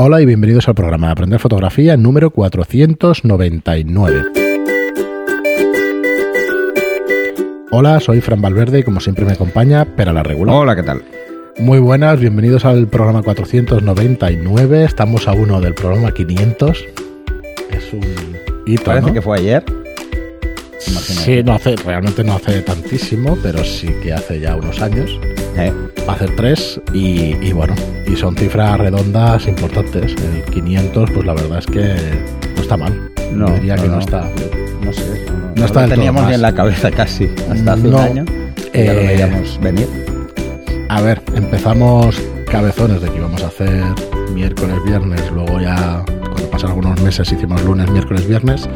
Hola y bienvenidos al programa de Aprender Fotografía número 499. Hola, soy Fran Valverde y como siempre me acompaña Pera la Regular. Hola, ¿qué tal? Muy buenas, bienvenidos al programa 499. Estamos a uno del programa 500. Es un hito, Parece ¿no? que fue ayer. Sí, no hace, realmente no hace tantísimo, pero sí que hace ya unos años. Eh, Va a hacer tres y, y bueno, y son cifras redondas importantes. El 500, pues la verdad es que no está mal. No, diría no, que no, no. está. no sé, no, No está lo teníamos ni en la cabeza casi, hasta hace un año. que ya lo eh, veíamos venir. A ver, empezamos cabezones de que íbamos a hacer miércoles, viernes, luego ya cuando pasaron algunos meses hicimos lunes, miércoles, viernes.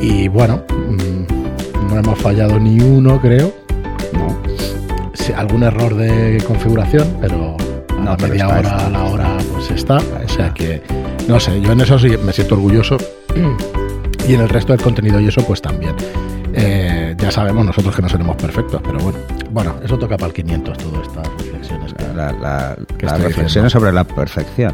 Y bueno, no hemos fallado ni uno, creo. No, Sí, algún error de configuración, pero a No, la media hora, está. a la hora, pues está. O sea que, no sé, yo en eso sí me siento orgulloso. Y en el resto del contenido y eso, pues también. Eh, ya sabemos nosotros que no seremos perfectos, pero bueno. Bueno, eso toca para el 500, todas estas reflexiones. que- la, la- ¿Qué las reflexiones sobre la perfección.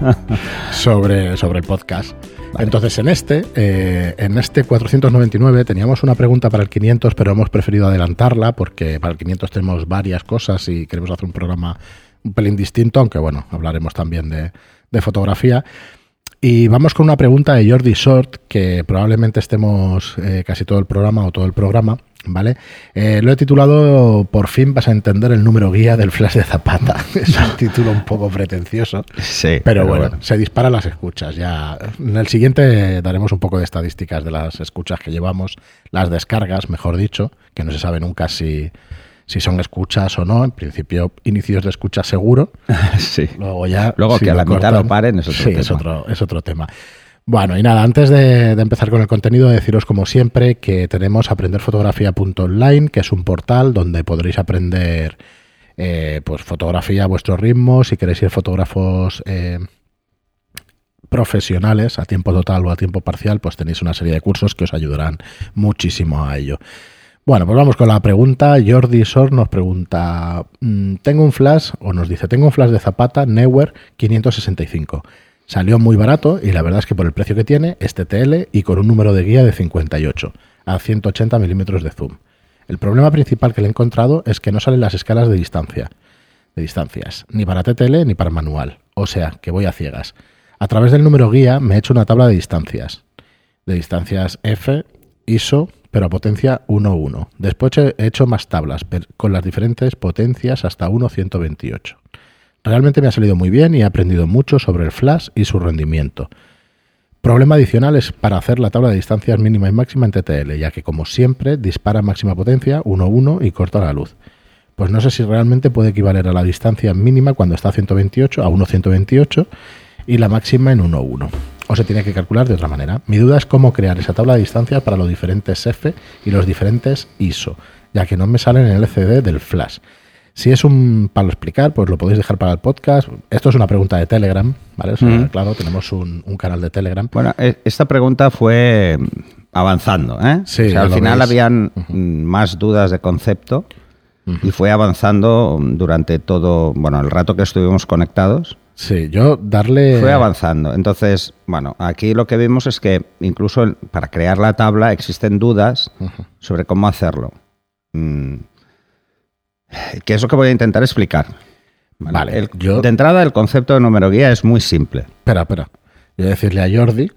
sobre, sobre el podcast. Entonces, en este, eh, en este 499 teníamos una pregunta para el 500, pero hemos preferido adelantarla porque para el 500 tenemos varias cosas y queremos hacer un programa un pelín distinto, aunque bueno, hablaremos también de, de fotografía. Y vamos con una pregunta de Jordi Short, que probablemente estemos eh, casi todo el programa o todo el programa, ¿vale? Eh, lo he titulado Por fin vas a entender el número guía del flash de Zapata. es un título un poco pretencioso. Sí, Pero, bueno, se disparan las escuchas. Ya en el siguiente daremos un poco de estadísticas de las escuchas que llevamos, las descargas, mejor dicho, que no se sabe nunca si, si son escuchas o no. En principio, inicios de escucha seguro. sí. Luego ya. Luego si que a la mitad lo paren es otro sí, tema. Es otro, es otro tema. Bueno, y nada, antes de, empezar con el contenido, deciros como siempre que tenemos aprenderfotografía.online, que es un portal donde podréis aprender eh, pues fotografía a vuestro ritmo, si queréis ser fotógrafos eh, profesionales a tiempo total o a tiempo parcial, pues tenéis una serie de cursos que os ayudarán muchísimo a ello. Bueno, pues vamos con la pregunta. Jordi Sor nos pregunta, mm, tengo un flash, o nos dice, tengo un flash de Zapata Neuer 565. Salió muy barato y la verdad es que por el precio que tiene es TTL y con un número de guía de 58 a 180 milímetros de zoom. El problema principal que le he encontrado es que no salen las escalas de distancia, de distancias, ni para TTL ni para manual. O sea, que voy a ciegas. A través del número guía me he hecho una tabla de distancias. De distancias F, ISO, pero a potencia 1.1. Después he hecho más tablas con las diferentes potencias hasta 1.128. Realmente me ha salido muy bien y he aprendido mucho sobre el flash y su rendimiento. Problema adicional es para hacer la tabla de distancias mínima y máxima en TTL, ya que como siempre dispara máxima potencia 1.1 y corta la luz. Pues no sé si realmente puede equivaler a la distancia mínima cuando está a 128 a 1.128 y la máxima en 1.1. O se tiene que calcular de otra manera. Mi duda es cómo crear esa tabla de distancias para los diferentes F y los diferentes ISO, ya que no me salen en el LCD del flash. Si es un para explicar, pues lo podéis dejar para el podcast. Esto es una pregunta de Telegram, ¿vale? O sea, Ujú. Claro, tenemos un, un canal de Telegram. Bueno, e- esta pregunta fue avanzando, ¿eh? Sí, O sea, al final veis. habían más dudas de concepto y fue avanzando durante todo, bueno, el rato que estuvimos conectados. Sí, yo darle... Fue avanzando. Entonces, bueno, aquí lo que vimos es que incluso para crear la tabla existen dudas sobre cómo hacerlo. Mm, Que es lo que voy a intentar explicar. Vale, El- yo- De entrada, el concepto de número guía es muy simple. Espera, espera. Voy a decirle a Jordi,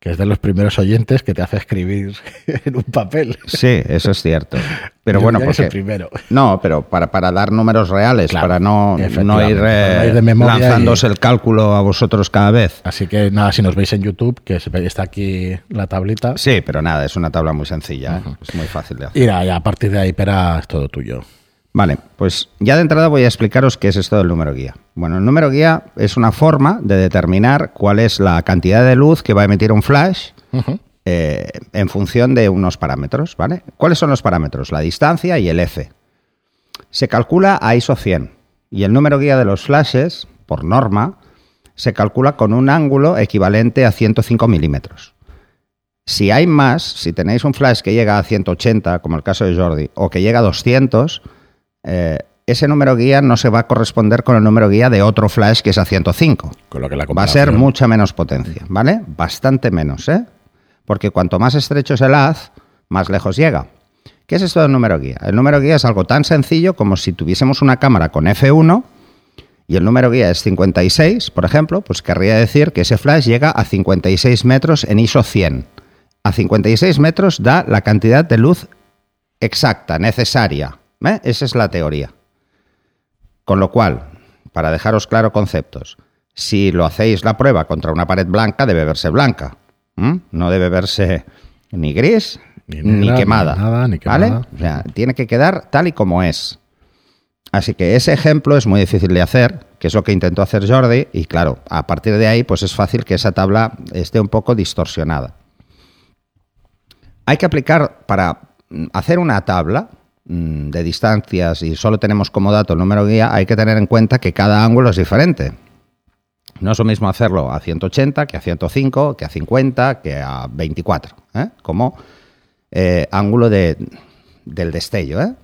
que es de los primeros oyentes que te hace escribir en un papel. Sí, eso es cierto. Pero Yo bueno, diría que es el porque... primero. No, pero para, para dar números reales, Claro, para no, no ir, no eh, ir lanzándose y- el cálculo a vosotros cada vez. Así que nada, si nos veis en YouTube, que está aquí la tablita. Sí, pero nada, es una tabla muy sencilla, ¿eh? es muy fácil de hacer. Y nada, a partir de ahí, Pera, es todo tuyo. Vale, pues ya de entrada voy a explicaros qué es esto del número guía. Bueno, el número guía es una forma de determinar cuál es la cantidad de luz que va a emitir un flash eh, en función de unos parámetros, ¿vale? ¿Cuáles son los parámetros? La distancia y el F. Se calcula a ISO 100 y el número guía de los flashes, por norma, se calcula con un ángulo equivalente a 105 milímetros. Si hay más, si tenéis un flash que llega a 180, como el caso de Jordi, o que llega a 200, eh, ese número guía no se va a corresponder con el número guía de otro flash que es a 105. Con lo que la Va a ser mucha menos potencia, ¿vale? Bastante menos, ¿eh? Porque cuanto más estrecho es el haz, más lejos llega. ¿Qué es esto del número guía? El número guía es algo tan sencillo como si tuviésemos una cámara con F1 y el número guía es 56, por ejemplo, pues querría decir que ese flash llega a 56 metros en ISO 100. A 56 metros da la cantidad de luz exacta, necesaria. ¿Eh? Esa es la teoría. Con lo cual, para dejaros claro conceptos, si lo hacéis la prueba contra una pared blanca, debe verse blanca. ¿m? No debe verse ni gris Ni ni, negra, ni quemada. nada, ni ¿vale? quemada. O sea, tiene que quedar tal y como es. Así que ese ejemplo es muy difícil de hacer, que es lo que intentó hacer Jordi, y claro, a partir de ahí, pues es fácil que esa tabla esté un poco distorsionada. Hay que aplicar para mm, hacer una tabla mm, de distancias y solo tenemos como dato el número guía, hay que tener en cuenta que cada ángulo es diferente. No es lo mismo hacerlo a 180 que a 105, que a 50, que a 24, ¿eh? como eh, ángulo de, del destello. ¿eh?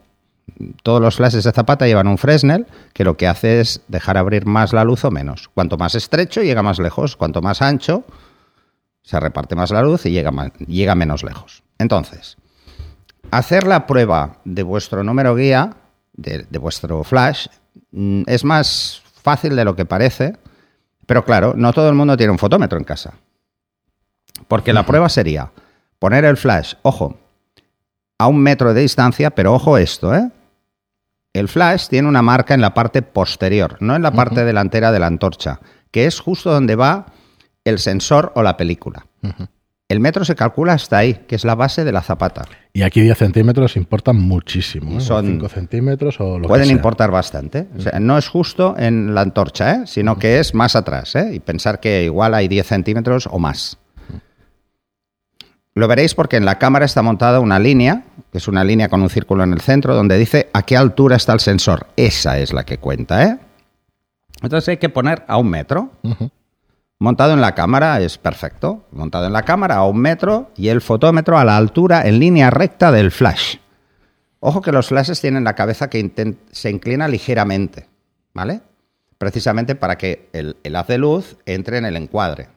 Todos los flashes de zapata llevan un Fresnel que lo que hace es dejar abrir más la luz o menos. Cuanto más estrecho, llega más lejos. Cuanto más ancho, se reparte más la luz y llega, llega menos lejos. Entonces, hacer la prueba de vuestro número guía, de, de vuestro flash, mm, es más fácil de lo que parece, pero claro, no todo el mundo tiene un fotómetro en casa. Porque la prueba sería poner el flash, ojo, a un metro de distancia, pero ojo esto, ¿eh? El flash tiene una marca en la parte posterior, no en la parte delantera de la antorcha, que es justo donde va el sensor o la película. El metro se calcula hasta ahí, que es la base de la zapata. Y aquí 10 centímetros importan muchísimo. ¿eh? Son- 5 centímetros o lo Pueden que sea. importar bastante. O sea, no es justo en la antorcha, ¿eh? sino que es más atrás. ¿eh? Y pensar que igual hay 10 centímetros o más. Lo veréis porque en la cámara está montada una línea, que es una línea con un círculo en el centro, donde dice a qué altura está el sensor. Esa es la que cuenta. ¿eh? Entonces hay que poner a un metro. Montado en la cámara es perfecto. Montado en la cámara a un metro y el fotómetro a la altura en línea recta del flash. Ojo que los flashes tienen la cabeza que se inclina ligeramente, ¿vale? Precisamente para que el, haz de luz entre en el encuadre.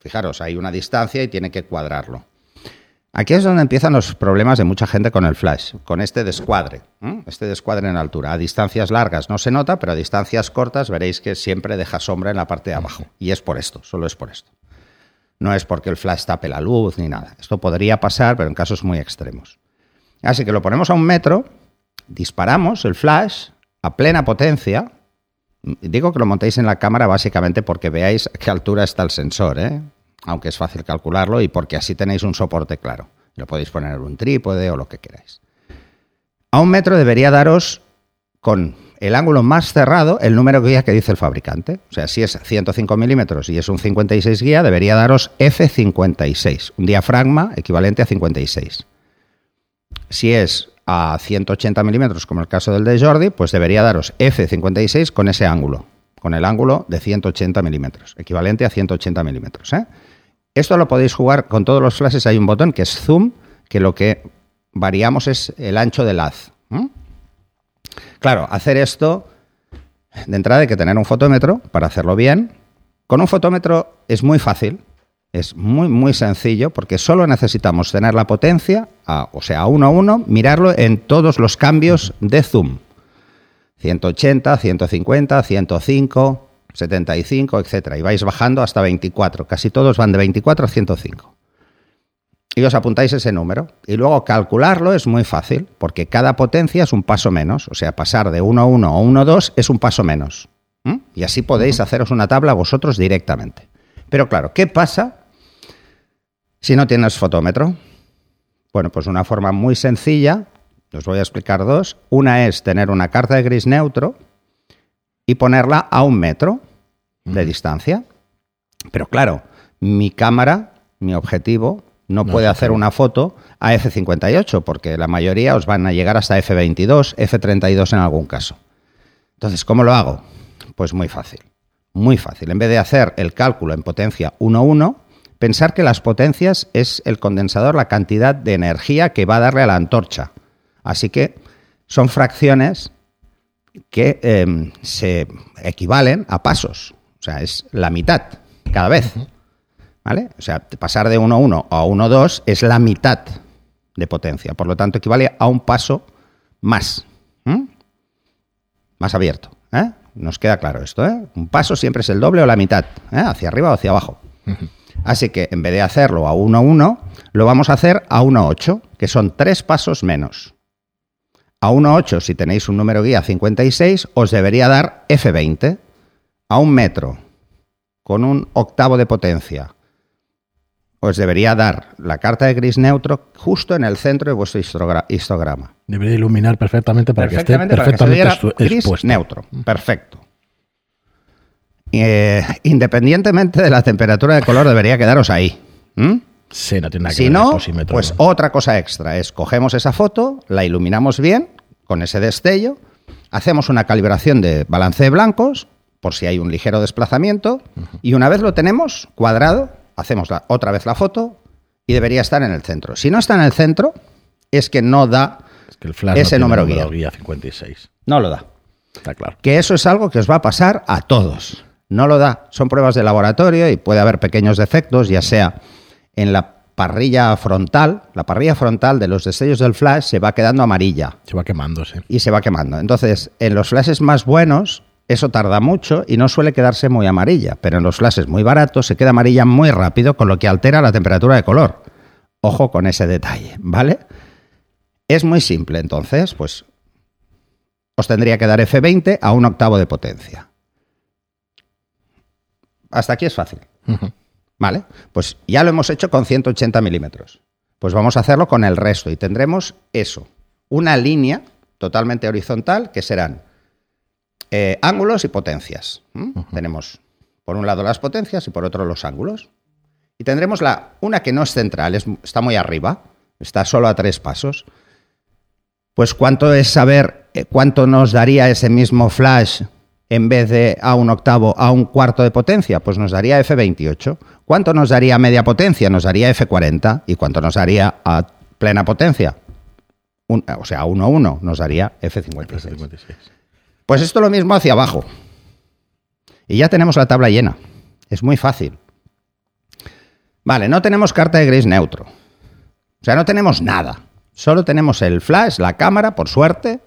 fijaros, hay una distancia y tiene que cuadrarlo. Aquí es donde empiezan los problemas de mucha gente con el flash, con este descuadre, este descuadre en altura. A distancias largas no se nota, pero a distancias cortas veréis que siempre deja sombra en la parte de abajo. Y es por esto, solo es por esto. No es porque el flash tape la luz ni nada. Esto podría pasar, pero en casos muy extremos. Así que lo ponemos a un metro, disparamos el flash a plena potencia. Digo que lo montéis en la cámara básicamente porque veáis a qué altura está el sensor, ¿eh? Aunque es fácil calcularlo y porque así tenéis un soporte claro. Lo podéis poner en un trípode o lo que queráis. A un metro debería daros con el ángulo más cerrado el número guía que dice el fabricante. O sea, si es 105 milímetros y es un 56 guía, debería daros F56, un diafragma equivalente a 56. Si es a 180 milímetros, como el caso del de Jordi, pues debería daros F56 con ese ángulo, con el ángulo de 180 milímetros, equivalente a 180 milímetros. ¿eh? Esto lo podéis jugar con todos los flashes. Hay un botón que es zoom, que lo que variamos es el ancho del haz. Claro, hacer esto, de entrada hay que tener un fotómetro para hacerlo bien. Con un fotómetro es muy fácil, es muy, muy sencillo, porque solo necesitamos tener la potencia, o sea, 1 a 1, mirarlo en todos los cambios de zoom. 180, 150, 105, 75, etcétera. Y vais bajando hasta 24. Casi todos van de 24 a 105. Y os apuntáis ese número. Y luego calcularlo es muy fácil, porque cada potencia es un paso menos. O sea, pasar de 1 a 1 o 1 a 2 es un paso menos. ¿Mm? Y así podéis haceros una tabla vosotros directamente. Pero claro, ¿qué pasa si no tienes fotómetro? Bueno, pues una forma muy sencilla, os voy a explicar dos. Una es tener una carta de gris neutro y ponerla a un metro de distancia. Pero claro, mi cámara, mi objetivo, no, No puede hacer una foto a F58, porque la mayoría os van a llegar hasta F22, F32 en algún caso. Entonces, ¿cómo lo hago? Pues muy fácil. Muy fácil. En vez de hacer el cálculo en potencia 1-1, pensar que las potencias es el condensador, la cantidad de energía que va a darle a la antorcha. Así que son fracciones que em, se equivalen a pasos. O sea, es la mitad cada vez. ¿Vale? O sea, pasar de 1,1 a 1,2 es la mitad de potencia. Por lo tanto, equivale a un paso más. Más abierto. ¿eh? Nos queda claro esto. ¿eh? Un paso siempre es el doble o la mitad. ¿eh? Hacia arriba o hacia abajo. Así que en vez de hacerlo a 1,1, lo vamos a hacer a 1,8, que son tres pasos menos. A 1,8, si tenéis un número guía 56, os debería dar F20 a un metro con un octavo de potencia. Os debería dar la carta de gris neutro justo en el centro de vuestro histograma. Debería iluminar perfectamente para que esté perfectamente gris neutro. Perfecto. Eh, independientemente de la temperatura de color, debería quedaros ahí. Sí, no tiene nada que si no, pues otra cosa extra es cogemos esa foto, la iluminamos bien con ese destello, hacemos una calibración de balance de blancos por si hay un ligero desplazamiento y una vez lo tenemos cuadrado, hacemos otra vez la foto y debería estar en el centro. Si no está en el centro, es que no da ese número, guía. 56. No lo da. Está claro. Que eso es algo que os va a pasar a todos. No lo da. Son pruebas de laboratorio y puede haber pequeños defectos, ya sea en la parrilla frontal, la parrilla frontal de los destellos del flash se va quedando amarilla. Se va quemándose. Y se va quemando. Entonces, en los flashes más buenos, eso tarda mucho y no suele quedarse muy amarilla, pero en los flashes muy baratos se queda amarilla muy rápido, con lo que altera la temperatura de color. Ojo con ese detalle, ¿vale? Es muy simple, entonces, pues os tendría que dar F20 a un octavo de potencia. Hasta aquí es fácil. ¿Vale? Pues ya lo hemos hecho con 180 milímetros. Pues vamos a hacerlo con el resto y tendremos eso, una línea totalmente horizontal que serán eh, ángulos y potencias. Tenemos por un lado las potencias y por otro los ángulos. Y tendremos la, una que no es central, está muy arriba, está solo a tres pasos. Pues cuánto es saber eh, cuánto nos daría ese mismo flash en vez de a un octavo, a un cuarto de potencia? Pues nos daría F28. ¿Cuánto nos daría media potencia? Nos daría F40. ¿Y cuánto nos daría a plena potencia? o sea, a 1 1 nos daría F56. Pues esto lo mismo hacia abajo. Y ya tenemos la tabla llena. Es muy fácil. Vale, no tenemos carta de gris neutro. O sea, no tenemos nada. Solo tenemos el flash, la cámara, por suerte.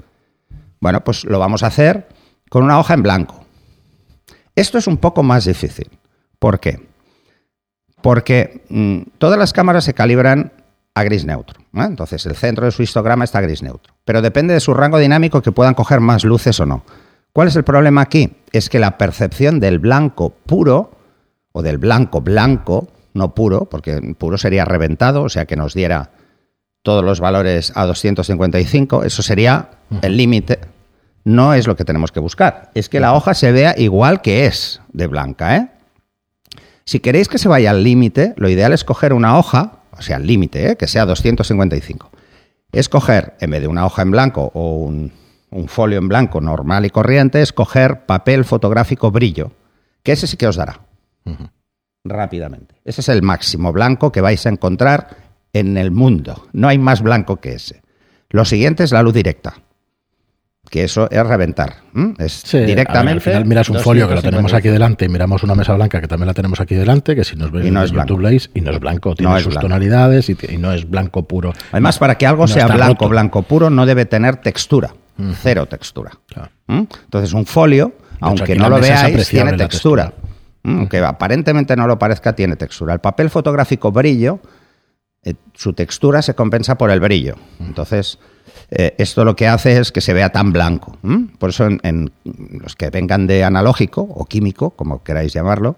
Bueno, pues lo vamos a hacer con una hoja en blanco. Esto es un poco más difícil. ¿Por qué? Porque mm, todas las cámaras se calibran a gris neutro. Entonces, el centro de su histograma está gris neutro. Pero depende de su rango dinámico que puedan coger más luces o no. ¿Cuál es el problema aquí? Es que la percepción del blanco puro, o del blanco blanco, no puro, porque puro sería reventado, o sea que nos diera todos los valores a 255, eso sería el límite no es lo que tenemos que buscar. Es que la hoja se vea igual que es de blanca. ¿eh? Si queréis que se vaya al límite, lo ideal es coger una hoja, o sea, el límite, ¿eh? que sea 255. Escoger, en vez de una hoja en blanco o un, folio en blanco normal y corriente, escoger papel fotográfico brillo, que ese sí que os dará. Rápidamente. Ese es el máximo blanco que vais a encontrar en el mundo. No hay más blanco que ese. Lo siguiente es la luz directa que eso es reventar. Es directamente. al final miras un folio que lo tenemos aquí delante y miramos una mesa blanca que también la tenemos aquí delante, que si nos veis no en YouTube veis, y no es blanco, tiene sus tonalidades y, no es blanco puro. Además, para que algo sea blanco, blanco puro, no debe tener textura, cero textura. Entonces, un folio, aunque no lo veáis, tiene textura. Aunque aparentemente no lo parezca, tiene textura. El papel fotográfico brillo, eh, su textura se compensa por el brillo. Entonces eh, esto lo que hace es que se vea tan blanco. Por eso en, los que vengan de analógico o químico, como queráis llamarlo,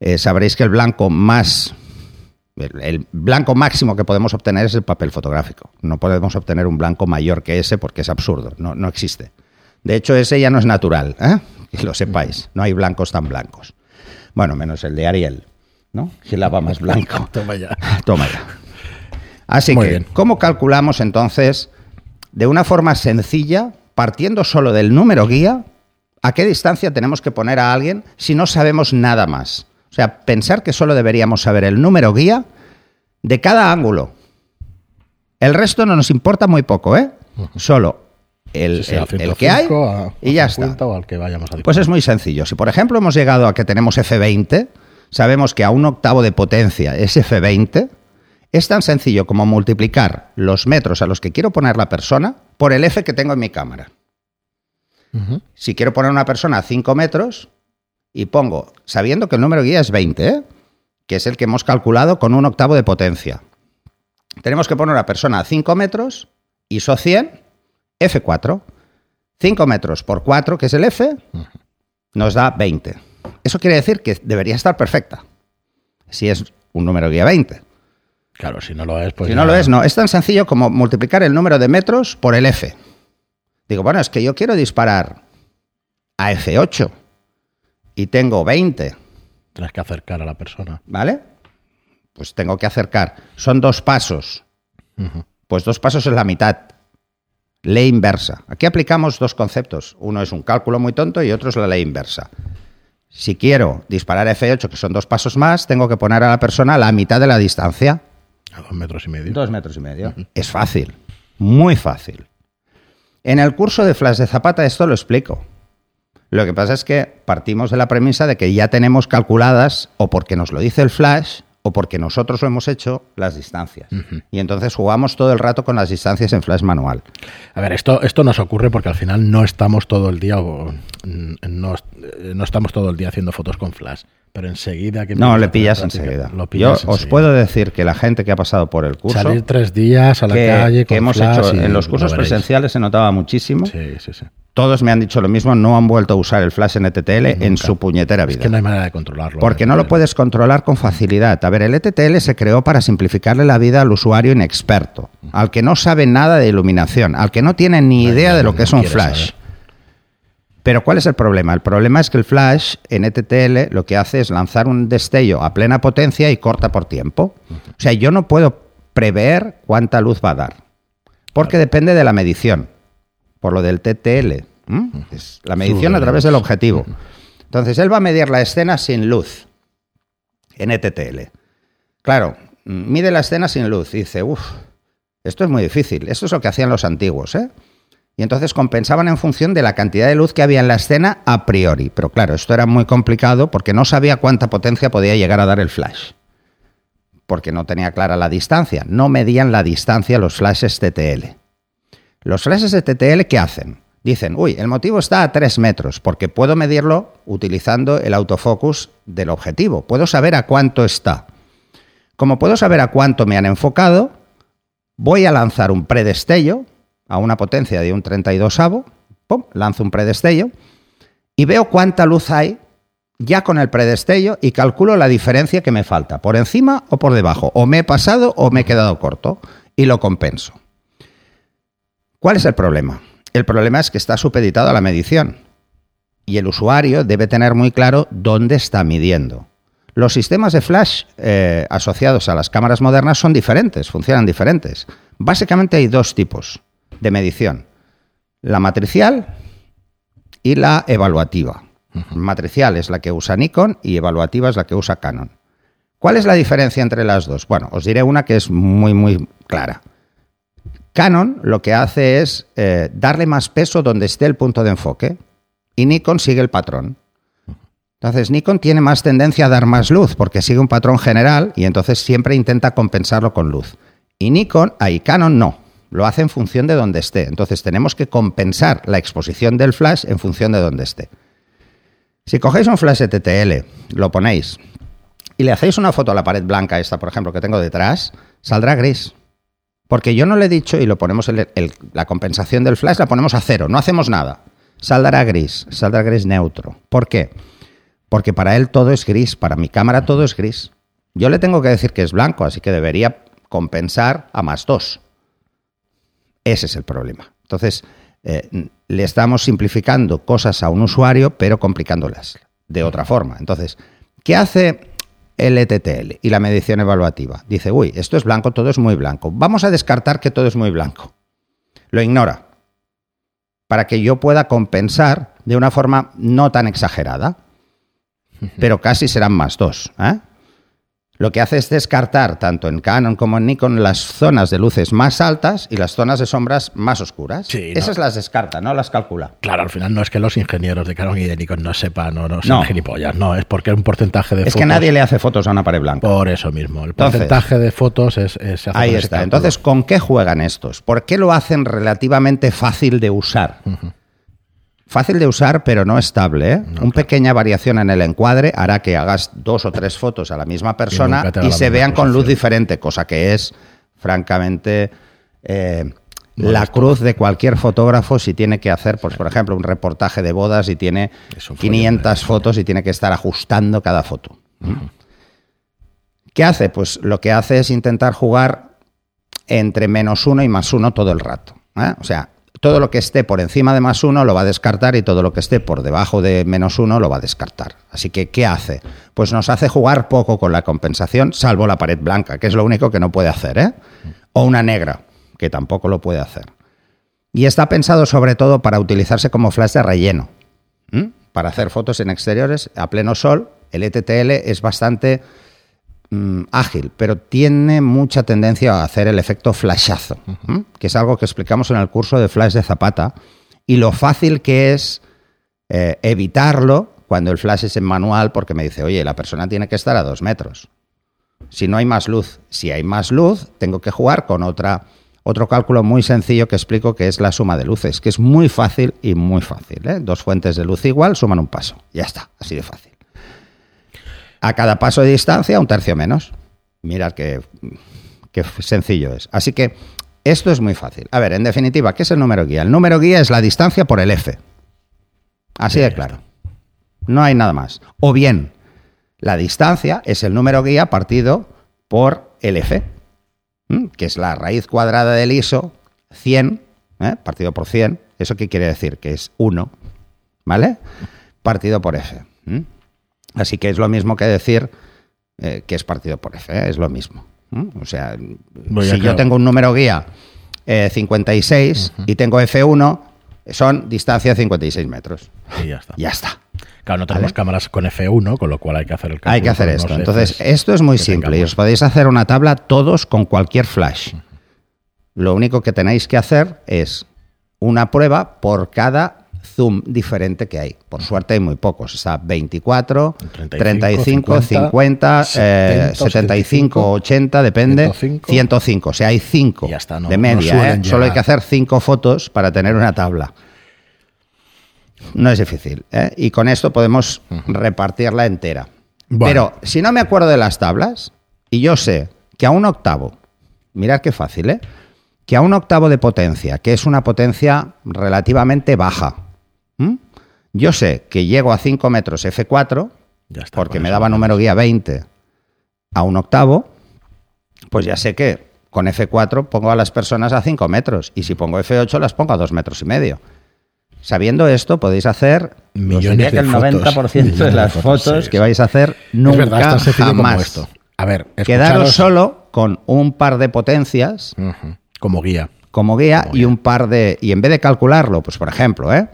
eh, sabréis que el blanco más... El, blanco máximo que podemos obtener es el papel fotográfico. No podemos obtener un blanco mayor que ese porque es absurdo, no, no existe. De hecho, ese ya no es natural, ¿eh? que lo sepáis. No hay blancos tan blancos. Bueno, menos el de Ariel, ¿no? Que lava más blanco. Toma ya. Toma ya. Así que, ¿cómo calculamos entonces de una forma sencilla, partiendo solo del número guía, a qué distancia tenemos que poner a alguien si no sabemos nada más. O sea, pensar que solo deberíamos saber el número guía de cada ángulo. El resto no nos importa muy poco, ¿eh? Solo el, Sí, el- el 105, que hay a- y ya está. 50 o al que vayamos a Pues es muy sencillo. Si por ejemplo hemos llegado a que tenemos F20, sabemos que a un octavo de potencia es F20, es tan sencillo como multiplicar los metros a los que quiero poner la persona por el F que tengo en mi cámara. Si quiero poner una persona a 5 metros y pongo, sabiendo que el número guía es 20, ¿eh? que es el que hemos calculado con un octavo de potencia. Tenemos que poner una persona a 5 metros, ISO 100, F4. 5 metros por 4, que es el F, nos da 20. Eso quiere decir que debería estar perfecta. Si es un número guía 20. Claro, si no lo es, pues. si no lo es, no. Es tan sencillo como multiplicar el número de metros por el F. Digo, bueno, es que yo quiero disparar a F8 y tengo 20, Tienes que acercar a la persona. ¿vale? Pues tengo que acercar. Son dos pasos. Pues dos pasos es la mitad. Ley inversa. Aquí aplicamos dos conceptos. Uno es un cálculo muy tonto y otro es la ley inversa. Si quiero disparar a F8, que son dos pasos más, tengo que poner a la persona a la mitad de la distancia. A dos metros y medio. Dos metros y medio. Es fácil. Muy fácil. En el curso de Flash de Zapata esto lo explico. Lo que pasa es que partimos de la premisa de que ya tenemos calculadas, o porque nos lo dice el Flash, o porque nosotros lo hemos hecho, las distancias. Y entonces jugamos todo el rato con las distancias en Flash manual. A ver, esto, esto nos ocurre porque al final no estamos todo el día o, mm, no, no estamos todo el día haciendo fotos con flash. Pero enseguida que No, le pillas práctica, enseguida. lo Yo pillas os enseguida. puedo decir que la gente que ha pasado por el curso, Salir tres días a la que, calle que hemos flash hecho en los lo cursos presenciales se notaba muchísimo. Sí, sí, sí. Todos me han dicho lo mismo, no han vuelto a usar el flash NTTL en su puñetera vida. Es que no hay manera de controlarlo. Porque no lo puedes controlar con facilidad. A ver, el ETTL se creó para simplificarle la vida al usuario inexperto, al que no sabe nada de iluminación, al que no tiene ni idea de lo que es un flash. saber. Pero ¿cuál es el problema? El problema es que el flash en ETTL lo que hace es lanzar un destello a plena potencia y corta por tiempo. O sea, yo no puedo prever cuánta luz va a dar, porque depende de la medición, por lo del TTL. Es la medición a través del objetivo. Entonces, él va a medir la escena sin luz en ETTL. Claro, mide la escena sin luz y dice, uff, esto es muy difícil. Esto es lo que hacían los antiguos, ¿eh? Y entonces compensaban en función de la cantidad de luz que había en la escena a priori. Pero claro, esto era muy complicado porque no sabía cuánta potencia podía llegar a dar el flash. Porque no tenía clara la distancia. No medían la distancia los flashes TTL. Los flashes de TTL, ¿qué hacen? Dicen, uy, el motivo está a 3 metros, porque puedo medirlo utilizando el autofocus del objetivo. Puedo saber a cuánto está. Como puedo saber a cuánto me han enfocado, voy a lanzar un predestello a una potencia de un 32 avo, pum, lanzo un predestello y veo cuánta luz hay ya con el predestello y calculo la diferencia que me falta, por encima o por debajo, o me he pasado o me he quedado corto y lo compenso. ¿Cuál es el problema? El problema es que está supeditado a la medición y el usuario debe tener muy claro dónde está midiendo. Los sistemas de flash eh, asociados a las cámaras modernas son diferentes, funcionan diferentes. Básicamente hay dos tipos de medición. La matricial y la evaluativa. Matricial es la que usa Nikon y evaluativa es la que usa Canon. ¿Cuál es la diferencia entre las dos? Bueno, os diré una que es muy, muy clara. Canon lo que hace es eh, darle más peso donde esté el punto de enfoque y Nikon sigue el patrón. Entonces Nikon tiene más tendencia a dar más luz porque sigue un patrón general y entonces siempre intenta compensarlo con luz. Y Nikon, ahí Canon no, lo hace en función de donde esté. Entonces tenemos que compensar la exposición del flash en función de donde esté. Si cogéis un flash TTL, lo ponéis y le hacéis una foto a la pared blanca esta, por ejemplo, que tengo detrás, saldrá gris. Porque yo no le he dicho y lo ponemos el- la compensación del flash la ponemos a cero, no hacemos nada. Saldrá gris, saldrá gris neutro. ¿Por qué? Porque para él todo es gris, para mi cámara todo es gris. Yo le tengo que decir que es blanco, así que debería compensar a más dos. Ese es el problema. Entonces, eh, le estamos simplificando cosas a un usuario, pero complicándolas de otra forma. Entonces, ¿qué hace el ETTL y la medición evaluativa? Dice, uy, esto es blanco, todo es muy blanco. Vamos a descartar que todo es muy blanco. Lo ignora para que yo pueda compensar de una forma no tan exagerada, pero casi serán más dos. ¿eh? Lo que hace es descartar, tanto en Canon como en Nikon, las zonas de luces más altas y las zonas de sombras más oscuras. Sí, ¿no? Esas las descarta, no las calcula. Claro, al final no es que los ingenieros de Canon y de Nikon no sepan o no sean No. gilipollas, no, es porque un porcentaje de Es fotos. que nadie le hace fotos a una pared blanca. Por eso mismo, el Entonces- porcentaje de fotos es, es- Ahí está. cálculo. Entonces, ¿con qué juegan estos? ¿Por qué lo hacen relativamente fácil de usar? Fácil de usar, pero no estable. ¿eh? Una pequeña variación en el encuadre hará que hagas dos o tres fotos a la misma persona y, se vean con luz diferente, cosa que es, francamente, eh, la cruz de cualquier fotógrafo si tiene que hacer, pues, por ejemplo, un reportaje de bodas y tiene Es un follón 500 de- fotos y tiene que estar ajustando cada foto. ¿Qué hace? Pues lo que hace es intentar jugar entre menos uno y más uno todo el rato. ¿eh? O sea, todo lo que esté por encima de más uno lo va a descartar y todo lo que esté por debajo de menos uno lo va a descartar. Así que, ¿qué hace? Pues nos hace jugar poco con la compensación, salvo la pared blanca, que es lo único que no puede hacer, ¿eh? O una negra, que tampoco lo puede hacer. Y está pensado sobre todo para utilizarse como flash de relleno. Para hacer fotos en exteriores a pleno sol, el ETTL es bastante mm, ágil, pero tiene mucha tendencia a hacer el efecto flashazo, que es algo que explicamos en el curso de flash de Zapata, y lo fácil que es eh, evitarlo cuando el flash es en manual, porque me dice, oye, la persona tiene que estar a dos metros. Si no hay más luz, si hay más luz, tengo que jugar con otra, otro cálculo muy sencillo que explico que es la suma de luces, que es muy fácil y muy fácil. ¿eh? Dos fuentes de luz igual suman un paso. Ya está, así de fácil. A cada paso de distancia, un tercio menos. Mirad qué, qué sencillo es. Así que esto es muy fácil. A ver, en definitiva, ¿qué es el número guía? El número guía es la distancia por el F. Así Sí, de claro. No hay nada más. O bien, la distancia es el número guía partido por el F, que es la raíz cuadrada del ISO 100, ¿eh? partido por 100. ¿Eso qué quiere decir? Que es 1, ¿vale? Partido por F. Así que es lo mismo que decir eh, que es partido por F, ¿eh? es lo mismo. O sea, Voy si yo claro. tengo un número guía eh, 56 y tengo F1, son distancia 56 metros. Y ya está. Ya está. Claro, no tenemos ¿Vale? cámaras con F1, con lo cual hay que hacer el cálculo. Hay que hacer con esto. Entonces, Fs esto es muy simple y os podéis hacer una tabla todos con cualquier flash. Lo único que tenéis que hacer es una prueba por cada zoom diferente que hay. Por suerte hay muy pocos. Está 24, 35, 35, 50, 50, eh, 70, 75, 80, depende. 105. 105. O sea, hay 5 Ya está, no- de no media. suelen ¿eh? Solo hay que hacer 5 fotos para tener una tabla. No es difícil. ¿eh? Y con esto podemos repartirla entera. Bueno. Pero si no me acuerdo de las tablas, y yo sé que a un octavo, mirad qué fácil, ¿eh? Que a un octavo de potencia, que es una potencia relativamente baja, ¿m? yo sé que llego a 5 metros F4, Ya está, porque me daba número guía 20 a un octavo, pues ya sé que con F4 pongo a las personas a 5 metros y si pongo F8 las pongo a 2 metros y medio. Sabiendo esto, podéis hacer Millones diría que de el fotos. 90% de las de fotos, que vais a hacer nunca verdad, jamás. esto. A ver, Quedaros solo con un par de potencias como guía. como guía y un par de. Y en vez de calcularlo, pues por ejemplo, ¿eh?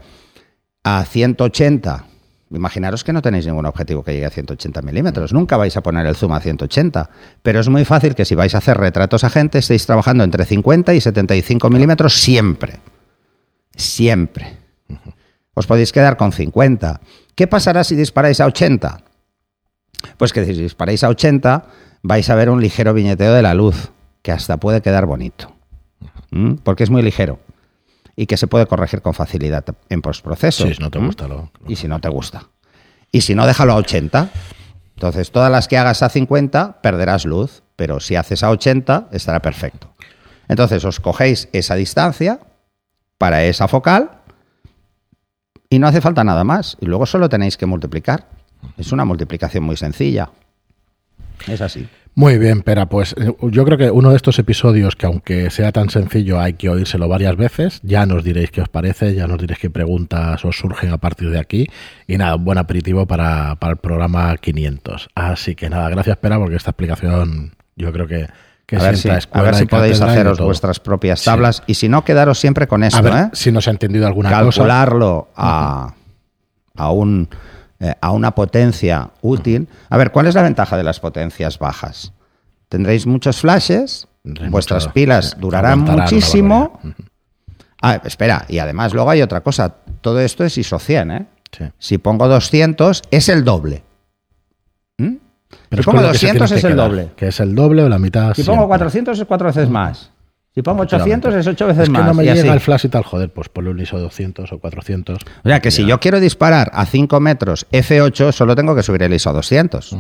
A 180, imaginaros que no tenéis ningún objetivo que llegue a 180 milímetros, nunca vais a poner el zoom a 180, pero es muy fácil que si vais a hacer retratos a gente estéis trabajando entre 50 y 75 milímetros siempre. Siempre. Os podéis quedar con 50. ¿Qué pasará si disparáis a 80? Pues que si disparáis a 80 vais a ver un ligero viñeteo de la luz, que hasta puede quedar bonito. ¿Mm? Porque es muy ligero y que se puede corregir con facilidad en postproceso. Sí, si no te ¿Mm? gusta lo- Y si no te gusta. Y si no, déjalo a 80. Entonces, todas las que hagas a 50 perderás luz, pero si haces a 80 estará perfecto. Entonces, os cogéis esa distancia para esa focal y no hace falta nada más. Y luego solo tenéis que multiplicar. Es una multiplicación muy sencilla. Es así. Muy bien, Pera, pues eh, yo creo que uno de estos episodios que aunque sea tan sencillo hay que oírselo varias veces, ya nos diréis qué os parece, ya nos diréis qué preguntas os surgen a partir de aquí y nada, un buen aperitivo para, para el programa 500. Así que nada, gracias Pera porque esta explicación yo creo que, que a ver si, a ver si podéis haceros vuestras propias Sí. tablas. Y si no, quedaros siempre con esto. A ver ¿eh? si nos ha entendido alguna cosa. calcularlo a, a un eh, a una potencia útil. A ver, ¿cuál es la ventaja de las potencias bajas? Tendréis muchos flashes, vuestras pilas eh, durarán muchísimo. Ah, espera, y además luego hay otra cosa. Todo esto es ISO 100, ¿eh? Sí. Si pongo 200, es el doble. ¿Mm? Pero si pongo con lo que se 200 tiene es el quedar, doble. Que es el doble o la mitad. Si pongo siempre. 400 es cuatro veces más. Si pongo 800 es ocho veces es que más. no me y llega así. el flash y tal, joder, pues ponle un ISO 200 o 400. O sea que si yo quiero disparar a 5 metros F8, solo tengo que subir el ISO a 200.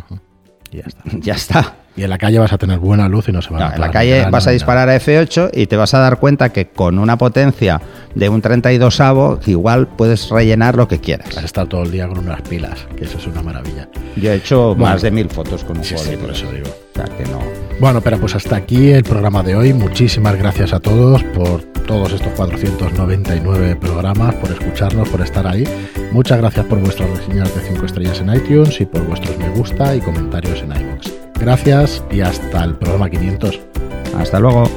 Y ya está. Ya está. Y en la calle vas a tener buena luz y no se va a No, notar en la calle vas a disparar a F8 y te vas a dar cuenta que con una potencia de un 32 avo igual puedes rellenar lo que quieras. a estar todo el día con unas pilas, que eso es una maravilla. Yo he hecho Bueno. más de mil fotos con un Sí, por eso digo. O sea, que no. Bueno, pero pues hasta aquí el programa de hoy. Muchísimas gracias a todos por todos estos 499 programas, por escucharnos, por estar ahí. Muchas gracias por vuestras reseñas de 5 estrellas en iTunes y por vuestros me gusta y comentarios en iVoox. Gracias y hasta el programa 500. Hasta luego.